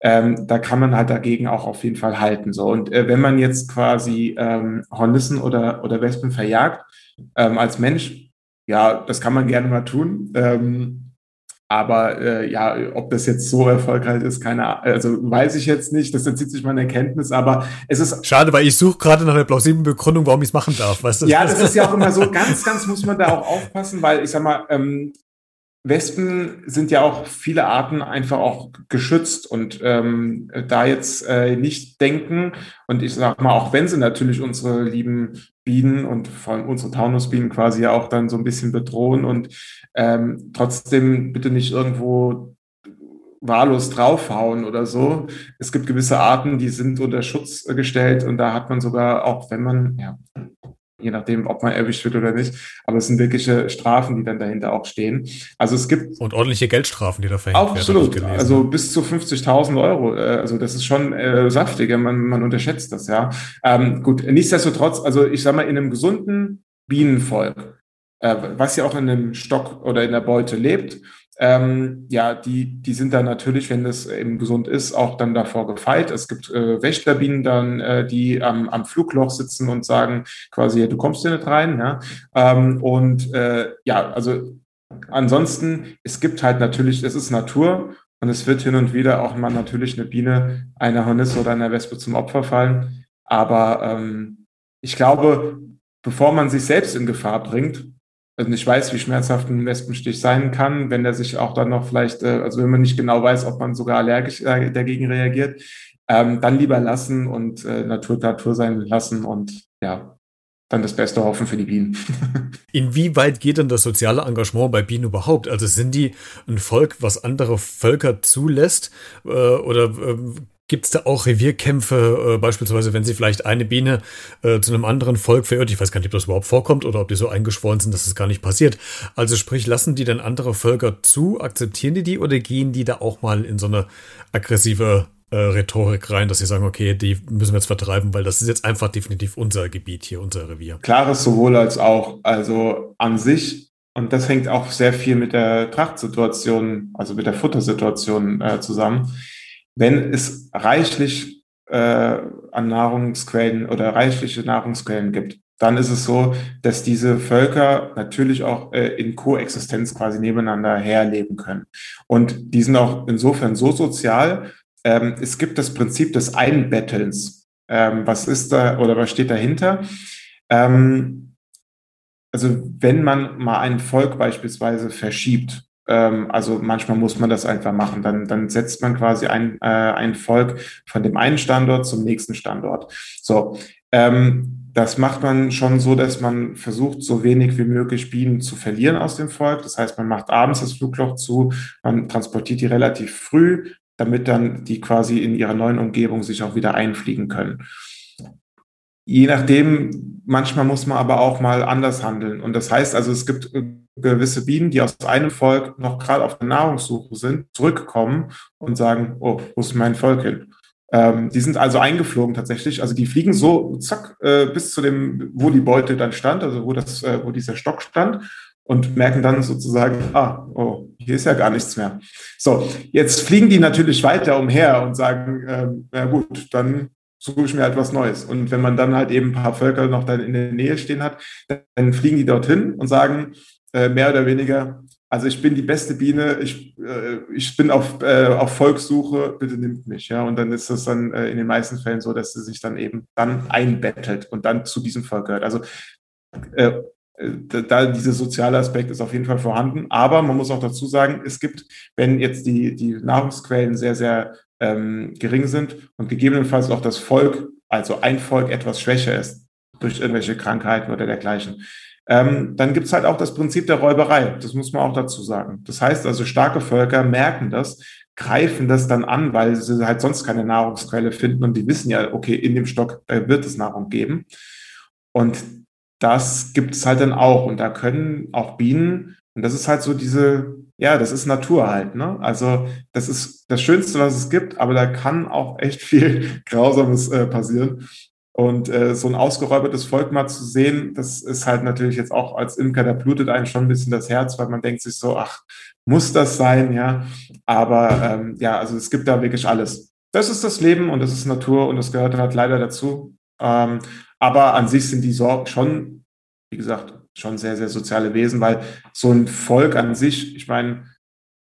Ähm, da kann man halt dagegen auch auf jeden Fall halten. So. Und äh, wenn man jetzt quasi ähm, Hornissen oder, oder Wespen verjagt, ähm, als Mensch, ja, das kann man gerne mal tun. Ähm, aber äh, ja, ob das jetzt so erfolgreich ist, keine Ahnung. Also weiß ich jetzt nicht. Das entzieht sich meiner Erkenntnis, aber es ist. Schade, weil ich suche gerade nach einer plausiblen Begründung, warum ich es machen darf. Weißt du? Ja, das ist ja auch immer so, ganz, ganz muss man da auch aufpassen, weil ich sag mal, ähm, Wespen sind ja auch viele Arten einfach auch geschützt und ähm, da jetzt äh, nicht denken und ich sag mal, auch wenn sie natürlich unsere lieben Bienen und vor allem unsere Taunusbienen quasi ja auch dann so ein bisschen bedrohen und ähm, trotzdem bitte nicht irgendwo wahllos draufhauen oder so. Es gibt gewisse Arten, die sind unter Schutz gestellt und da hat man sogar, auch wenn man, ja, je nachdem, ob man erwischt wird oder nicht. Aber es sind wirkliche Strafen, die dann dahinter auch stehen. Also es gibt. Und ordentliche Geldstrafen, die da verhängt absolut, werden. Absolut. Also bis zu 50.000 Euro. Äh, also das ist schon äh, saftiger. Man, man unterschätzt das, ja. Ähm, gut, nichtsdestotrotz, also ich sag mal, in einem gesunden Bienenvolk, äh, was ja auch in einem Stock oder in der Beute lebt, ähm, ja, die, die sind dann natürlich, wenn das eben gesund ist, auch dann davor gefeit. Es gibt äh, Wächterbienen dann, äh, die am, am Flugloch sitzen und sagen quasi, ja, du kommst hier nicht rein. Ja? Ähm, und äh, ja, also ansonsten, es gibt halt natürlich, es ist Natur und es wird hin und wieder auch mal natürlich eine Biene, einer Hornisse oder einer Wespe zum Opfer fallen. Aber ähm, ich glaube, bevor man sich selbst in Gefahr bringt, also ich weiß, wie schmerzhaft ein Wespenstich sein kann, wenn der sich auch dann noch vielleicht, äh, also wenn man nicht genau weiß, ob man sogar allergisch äh, dagegen reagiert, ähm, dann lieber lassen und äh, Natur Natur sein lassen und ja, dann das Beste hoffen für die Bienen. Inwieweit geht denn das soziale Engagement bei Bienen überhaupt? Also sind die ein Volk, was andere Völker zulässt? Äh, oder äh, Gibt es da auch Revierkämpfe, äh, beispielsweise, wenn sie vielleicht eine Biene äh, zu einem anderen Volk verirrt? Ich weiß gar nicht, ob das überhaupt vorkommt oder ob die so eingeschworen sind, dass es das gar nicht passiert. Also sprich, lassen die denn andere Völker zu? Akzeptieren die die oder gehen die da auch mal in so eine aggressive äh, Rhetorik rein, dass sie sagen, okay, die müssen wir jetzt vertreiben, weil das ist jetzt einfach definitiv unser Gebiet hier, unser Revier? Klares sowohl als auch. Also an sich und das hängt auch sehr viel mit der Trachtsituation, also mit der Futtersituation äh, zusammen wenn es reichlich äh, an Nahrungsquellen oder reichliche Nahrungsquellen gibt, dann ist es so, dass diese Völker natürlich auch äh, in Koexistenz quasi nebeneinander herleben können. Und die sind auch insofern so sozial. Ähm, es gibt das Prinzip des Einbettelns. Ähm, was ist da oder was steht dahinter? Ähm, also wenn man mal ein Volk beispielsweise verschiebt, also manchmal muss man das einfach machen. Dann, dann setzt man quasi ein, äh, ein Volk von dem einen Standort zum nächsten Standort. So. Ähm, das macht man schon so, dass man versucht, so wenig wie möglich Bienen zu verlieren aus dem Volk. Das heißt, man macht abends das Flugloch zu, man transportiert die relativ früh, damit dann die quasi in ihrer neuen Umgebung sich auch wieder einfliegen können. Je nachdem, manchmal muss man aber auch mal anders handeln. Und das heißt also, es gibt gewisse Bienen, die aus einem Volk noch gerade auf der Nahrungssuche sind, zurückkommen und sagen, oh, wo ist mein Volk hin? Ähm, die sind also eingeflogen tatsächlich. Also die fliegen so zack äh, bis zu dem, wo die Beute dann stand, also wo das, äh, wo dieser Stock stand und merken dann sozusagen, ah, oh, hier ist ja gar nichts mehr. So, jetzt fliegen die natürlich weiter umher und sagen, ähm, ja gut, dann suche ich mir halt was Neues. Und wenn man dann halt eben ein paar Völker noch dann in der Nähe stehen hat, dann fliegen die dorthin und sagen äh, mehr oder weniger, also ich bin die beste Biene, ich, äh, ich bin auf, äh, auf Volkssuche, bitte nimmt mich. Ja? Und dann ist es dann äh, in den meisten Fällen so, dass sie sich dann eben dann einbettelt und dann zu diesem Volk gehört. Also äh, da dieser soziale Aspekt ist auf jeden Fall vorhanden. Aber man muss auch dazu sagen, es gibt, wenn jetzt die, die Nahrungsquellen sehr, sehr ähm, gering sind und gegebenenfalls auch das Volk, also ein Volk etwas schwächer ist durch irgendwelche Krankheiten oder dergleichen, ähm, dann gibt es halt auch das Prinzip der Räuberei. Das muss man auch dazu sagen. Das heißt also, starke Völker merken das, greifen das dann an, weil sie halt sonst keine Nahrungsquelle finden und die wissen ja, okay, in dem Stock äh, wird es Nahrung geben. Und das gibt es halt dann auch. Und da können auch Bienen, und das ist halt so diese, ja, das ist Natur halt, ne? Also das ist das Schönste, was es gibt, aber da kann auch echt viel Grausames äh, passieren. Und äh, so ein ausgeräubertes Volk mal zu sehen, das ist halt natürlich jetzt auch als Imker, da blutet einem schon ein bisschen das Herz, weil man denkt sich so, ach, muss das sein, ja. Aber ähm, ja, also es gibt da wirklich alles. Das ist das Leben und das ist Natur und das gehört halt leider dazu. Ähm, aber an sich sind die Sorgen schon, wie gesagt, schon sehr, sehr soziale Wesen, weil so ein Volk an sich, ich meine,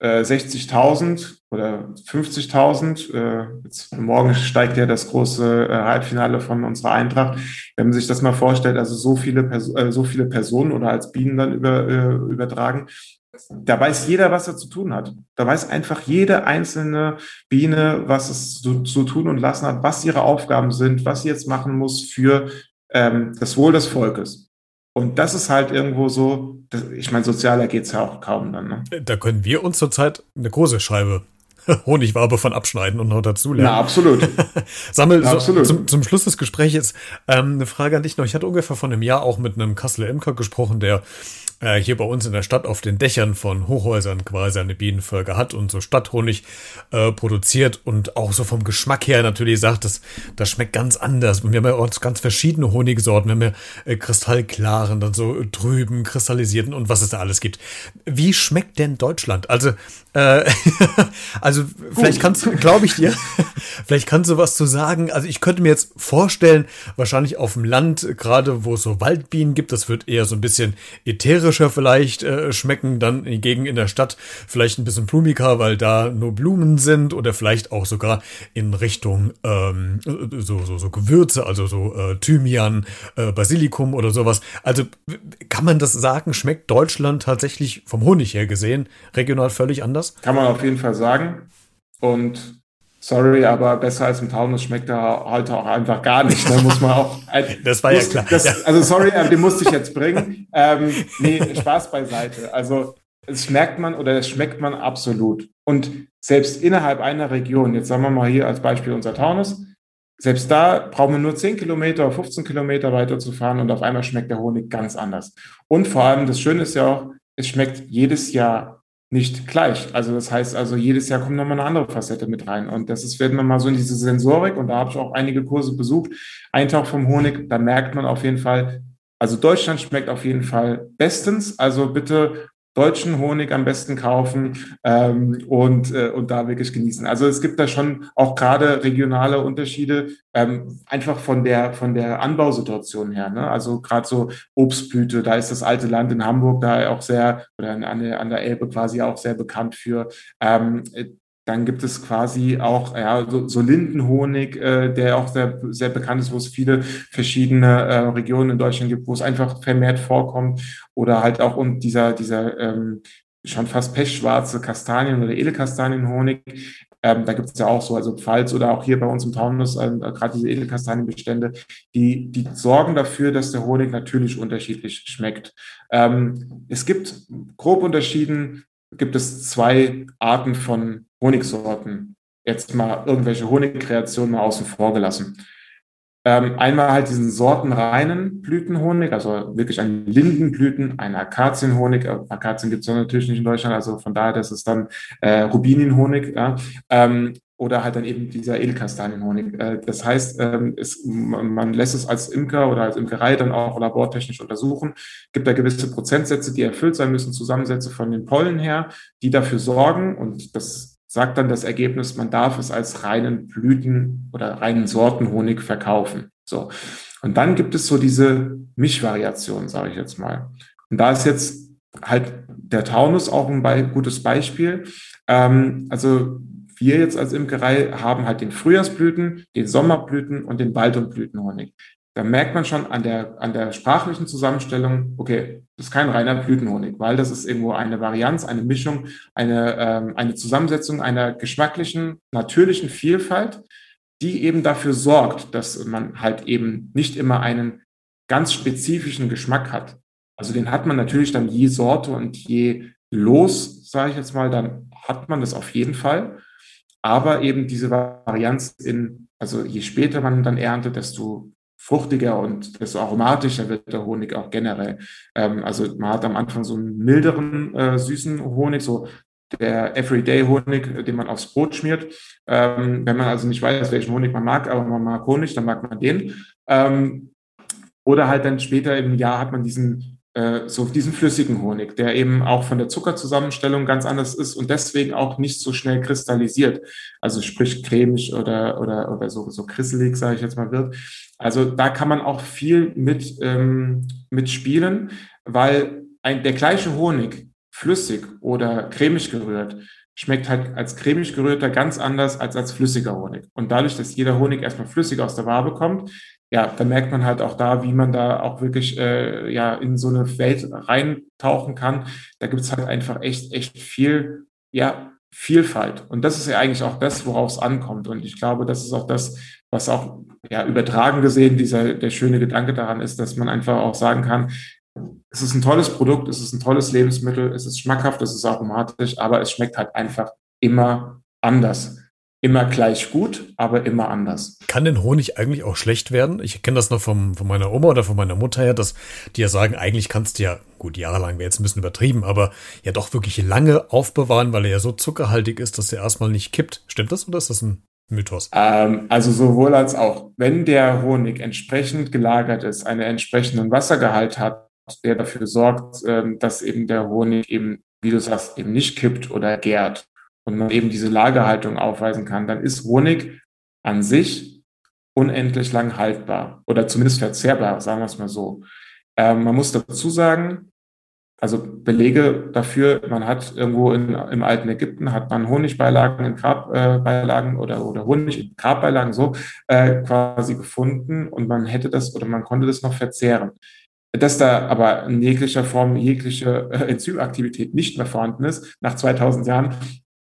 60.000 äh, oder 50.000. Äh, morgen steigt ja das große äh, Halbfinale von unserer Eintracht. Wenn man sich das mal vorstellt, also so viele, Pers äh, so viele Personen oder als Bienen dann über, äh, übertragen, da weiß jeder, was er zu tun hat. Da weiß einfach jede einzelne Biene, was es zu, zu tun und lassen hat, was ihre Aufgaben sind, was sie jetzt machen muss für ähm, das Wohl des Volkes. Und das ist halt irgendwo so, ich meine, sozialer geht's ja auch kaum dann. Ne? Da können wir uns zurzeit eine große Scheibe Honigwabe von abschneiden und noch dazu lernen. Na, absolut. Sammel, Na, absolut. So, zum, zum Schluss des Gesprächs ähm, eine Frage an dich noch. Ich hatte ungefähr vor einem Jahr auch mit einem Kasseler Imker gesprochen, der äh, hier bei uns in der Stadt auf den Dächern von Hochhäusern quasi eine Bienenvölker hat und so Stadthonig äh, produziert und auch so vom Geschmack her natürlich sagt, das, das schmeckt ganz anders. Und wir haben ja auch ganz verschiedene Honigsorten. Wir haben ja äh, kristallklaren, dann so trüben, kristallisierten und was es da alles gibt. Wie schmeckt denn Deutschland? Also, äh, also vielleicht kannst du, glaube ich dir, vielleicht kannst du was zu sagen. Also ich könnte mir jetzt vorstellen, wahrscheinlich auf dem Land, gerade wo es so Waldbienen gibt, das wird eher so ein bisschen ätherisch frischer vielleicht äh, schmecken, dann hingegen in der Stadt vielleicht ein bisschen blumiger, weil da nur Blumen sind oder vielleicht auch sogar in Richtung ähm, so, so, so Gewürze, also so äh, Thymian, äh, Basilikum oder sowas. Also kann man das sagen, schmeckt Deutschland tatsächlich vom Honig her gesehen regional völlig anders? Kann man auf jeden Fall sagen. Und sorry, aber besser als im Taunus schmeckt er heute auch einfach gar nicht. Da muss man auch. das war muss, ja klar. Das, ja. Also sorry, den musste ich jetzt bringen. Ähm, nee, Spaß beiseite. Also das merkt man oder das schmeckt man absolut. Und selbst innerhalb einer Region, jetzt sagen wir mal hier als Beispiel unser Taunus, selbst da brauchen wir nur 10 Kilometer, 15 Kilometer weiter zu fahren und auf einmal schmeckt der Honig ganz anders. Und vor allem, das Schöne ist ja auch, es schmeckt jedes Jahr nicht gleich. Also das heißt also, jedes Jahr kommt nochmal eine andere Facette mit rein. Und das ist, wenn man mal so in diese Sensorik, und da habe ich auch einige Kurse besucht, Eintauch vom Honig, da merkt man auf jeden Fall, also Deutschland schmeckt auf jeden Fall bestens. Also bitte deutschen Honig am besten kaufen ähm, und, äh, und da wirklich genießen. Also es gibt da schon auch gerade regionale Unterschiede, ähm, einfach von der, von der Anbausituation her. Ne? Also gerade so Obstblüte, da ist das alte Land in Hamburg da auch sehr, oder an der, an der Elbe quasi auch sehr bekannt für. Ähm, dann gibt es quasi auch ja, so, so Lindenhonig, äh, der auch sehr, sehr bekannt ist, wo es viele verschiedene äh, Regionen in Deutschland gibt, wo es einfach vermehrt vorkommt. Oder halt auch und dieser, dieser ähm, schon fast pechschwarze Kastanien- oder Edelkastanienhonig. Ähm, da gibt es ja auch so, also Pfalz oder auch hier bei uns im Taunus, äh, gerade diese Edelkastanienbestände, die, die sorgen dafür, dass der Honig natürlich unterschiedlich schmeckt. Ähm, es gibt grob unterschieden, gibt es zwei Arten von Honigsorten. Jetzt mal irgendwelche Honigkreationen mal außen vor gelassen. Ähm, einmal halt diesen sortenreinen Blütenhonig, also wirklich ein Lindenblüten, ein Akazienhonig. Äh, Akazien gibt es natürlich nicht in Deutschland, also von daher, das ist dann äh, Rubininhonig. Ja? Ähm, oder halt dann eben dieser Edelkastanienhonig. Äh, das heißt, ähm, es, man lässt es als Imker oder als Imkerei dann auch labortechnisch untersuchen, gibt da gewisse Prozentsätze, die erfüllt sein müssen, Zusammensätze von den Pollen her, die dafür sorgen, und das sagt dann das Ergebnis, man darf es als reinen Blüten oder reinen Sortenhonig verkaufen. So. Und dann gibt es so diese Mischvariation, sage ich jetzt mal. Und da ist jetzt halt der Taunus auch ein be gutes Beispiel. Ähm, also wir jetzt als Imkerei haben halt den Frühjahrsblüten, den Sommerblüten und den Wald- und Blütenhonig da merkt man schon an der, an der sprachlichen Zusammenstellung, okay, das ist kein reiner Blütenhonig, weil das ist irgendwo eine Varianz, eine Mischung, eine, ähm, eine Zusammensetzung einer geschmacklichen, natürlichen Vielfalt, die eben dafür sorgt, dass man halt eben nicht immer einen ganz spezifischen Geschmack hat. Also den hat man natürlich dann je Sorte und je Los, sage ich jetzt mal, dann hat man das auf jeden Fall. Aber eben diese Varianz in, also je später man dann erntet, desto fruchtiger und desto aromatischer wird der Honig auch generell. Ähm, also man hat am Anfang so einen milderen, äh, süßen Honig, so der Everyday-Honig, den man aufs Brot schmiert. Ähm, wenn man also nicht weiß, welchen Honig man mag, aber man mag Honig, dann mag man den. Ähm, oder halt dann später im Jahr hat man diesen äh, so diesen flüssigen Honig, der eben auch von der Zuckerzusammenstellung ganz anders ist und deswegen auch nicht so schnell kristallisiert. Also sprich cremig oder, oder, oder so, so krisselig, sage ich jetzt mal, wird. Also da kann man auch viel mit, ähm, mit spielen, weil ein, der gleiche Honig, flüssig oder cremig gerührt, schmeckt halt als cremig gerührter ganz anders als als flüssiger Honig. Und dadurch, dass jeder Honig erstmal flüssig aus der Wabe kommt, ja, da merkt man halt auch da, wie man da auch wirklich äh, ja in so eine Welt reintauchen kann. Da gibt es halt einfach echt, echt viel, ja, Vielfalt. Und das ist ja eigentlich auch das, worauf es ankommt. Und ich glaube, das ist auch das, was auch ja übertragen gesehen dieser der schöne Gedanke daran ist, dass man einfach auch sagen kann, es ist ein tolles Produkt, es ist ein tolles Lebensmittel, es ist schmackhaft, es ist aromatisch, aber es schmeckt halt einfach immer anders immer gleich gut, aber immer anders. Kann denn Honig eigentlich auch schlecht werden? Ich kenne das noch vom, von meiner Oma oder von meiner Mutter her, dass die ja sagen, eigentlich kannst du ja, gut, jahrelang wäre jetzt ein bisschen übertrieben, aber ja doch wirklich lange aufbewahren, weil er ja so zuckerhaltig ist, dass er erstmal nicht kippt. Stimmt das oder ist das ein Mythos? Ähm, also sowohl als auch. Wenn der Honig entsprechend gelagert ist, einen entsprechenden Wassergehalt hat, der dafür sorgt, ähm, dass eben der Honig eben, wie du sagst, eben nicht kippt oder gärt, und man eben diese Lagerhaltung aufweisen kann, dann ist Honig an sich unendlich lang haltbar oder zumindest verzehrbar, sagen wir es mal so. Ähm, man muss dazu sagen, also Belege dafür, man hat irgendwo in, im alten Ägypten, hat man Honigbeilagen in Grabbeilagen äh, oder, oder Honig in Grabbeilagen so äh, quasi gefunden und man hätte das oder man konnte das noch verzehren. Dass da aber in jeglicher Form jegliche äh, Enzymaktivität nicht mehr vorhanden ist, nach 2000 Jahren,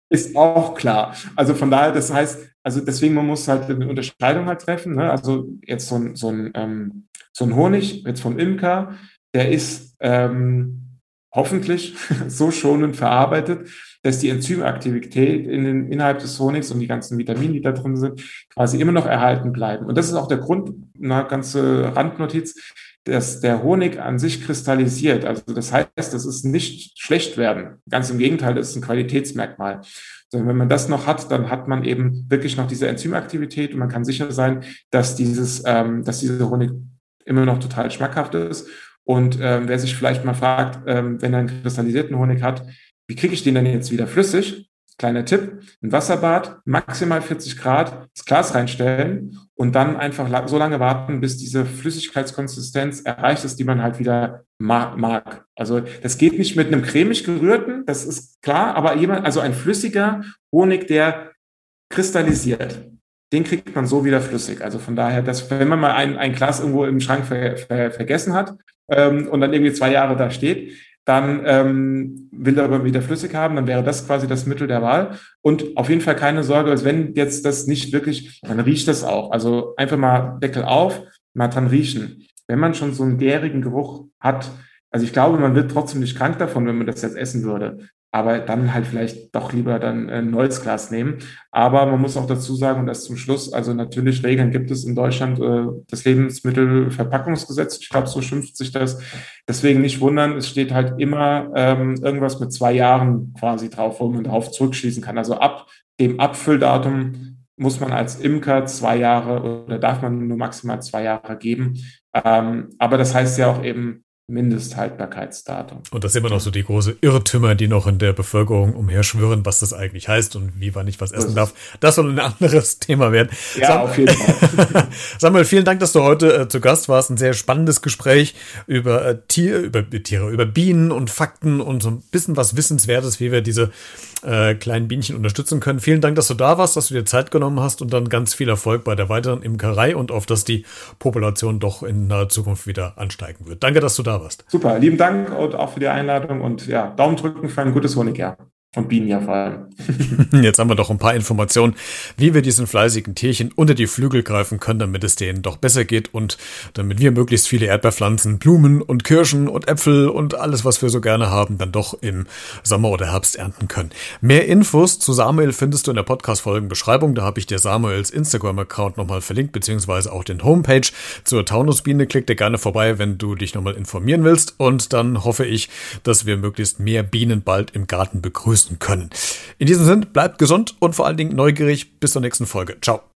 ist auch klar. Also von daher, das heißt, also deswegen, man muss halt eine Unterscheidung halt treffen. Ne? Also jetzt so ein, so, ein, ähm, so ein Honig, jetzt vom Imker, der ist ähm, hoffentlich so schonend verarbeitet, dass die Enzymaktivität in den, innerhalb des Honigs und die ganzen Vitamine, die da drin sind, quasi immer noch erhalten bleiben. Und das ist auch der Grund, eine ganze Randnotiz, dass der Honig an sich kristallisiert. Also das heißt, das ist nicht schlecht werden. Ganz im Gegenteil, das ist ein Qualitätsmerkmal. Sondern wenn man das noch hat, dann hat man eben wirklich noch diese Enzymaktivität und man kann sicher sein, dass dieses, ähm, dass dieser Honig immer noch total schmackhaft ist. Und ähm, wer sich vielleicht mal fragt, ähm, wenn er einen kristallisierten Honig hat, wie kriege ich den denn jetzt wieder flüssig? Kleiner Tipp, ein Wasserbad, maximal 40 Grad, das Glas reinstellen und dann einfach so lange warten, bis diese Flüssigkeitskonsistenz erreicht ist, die man halt wieder mag. Also das geht nicht mit einem cremig gerührten, das ist klar, aber jemand, also ein flüssiger Honig, der kristallisiert, den kriegt man so wieder flüssig. Also von daher, dass wenn man mal ein, ein Glas irgendwo im Schrank ver, ver, vergessen hat ähm, und dann irgendwie zwei Jahre da steht, dann ähm, will er aber wieder flüssig haben, dann wäre das quasi das Mittel der Wahl. Und auf jeden Fall keine Sorge, als wenn jetzt das nicht wirklich, dann riecht das auch. Also einfach mal Deckel auf, mal dran riechen. Wenn man schon so einen gärigen Geruch hat, also ich glaube, man wird trotzdem nicht krank davon, wenn man das jetzt essen würde aber dann halt vielleicht doch lieber dann ein neues Glas nehmen. Aber man muss auch dazu sagen, und das zum Schluss, also natürlich Regeln gibt es in Deutschland, äh, das Lebensmittelverpackungsgesetz, ich glaube, so schimpft sich das. Deswegen nicht wundern, es steht halt immer ähm, irgendwas mit zwei Jahren quasi drauf, wo man darauf zurückschließen kann. Also ab dem Abfülldatum muss man als Imker zwei Jahre oder darf man nur maximal zwei Jahre geben. Ähm, aber das heißt ja auch eben, Mindesthaltbarkeitsdatum. Und das sind immer noch so die große Irrtümer, die noch in der Bevölkerung umherschwirren, was das eigentlich heißt und wie wann ich was essen darf. Das soll ein anderes Thema werden. Ja, Sam auf jeden Fall. Samuel, vielen Dank, dass du heute äh, zu Gast warst. Ein sehr spannendes Gespräch über äh, Tier, über Tiere, über Bienen und Fakten und so ein bisschen was Wissenswertes, wie wir diese äh, kleinen Bienchen unterstützen können. Vielen Dank, dass du da warst, dass du dir Zeit genommen hast und dann ganz viel Erfolg bei der weiteren Imkerei und auf, dass die Population doch in naher Zukunft wieder ansteigen wird. Danke, dass du da warst. Super, lieben Dank und auch für die Einladung und ja, Daumen drücken für ein gutes Honigjahr. Von Bienen ja vor allem. Jetzt haben wir doch ein paar Informationen, wie wir diesen fleißigen Tierchen unter die Flügel greifen können, damit es denen doch besser geht und damit wir möglichst viele Erdbeerpflanzen, Blumen und Kirschen und Äpfel und alles, was wir so gerne haben, dann doch im Sommer oder Herbst ernten können. Mehr Infos zu Samuel findest du in der Podcast-Folgenbeschreibung. Da habe ich dir Samuels Instagram-Account nochmal verlinkt, beziehungsweise auch den Homepage zur Taunusbiene. Klick dir gerne vorbei, wenn du dich nochmal informieren willst. Und dann hoffe ich, dass wir möglichst mehr Bienen bald im Garten begrüßen begrüßen können. In diesem Sinne, bleibt gesund und vor allen Dingen neugierig. Bis zur nächsten Folge. Ciao.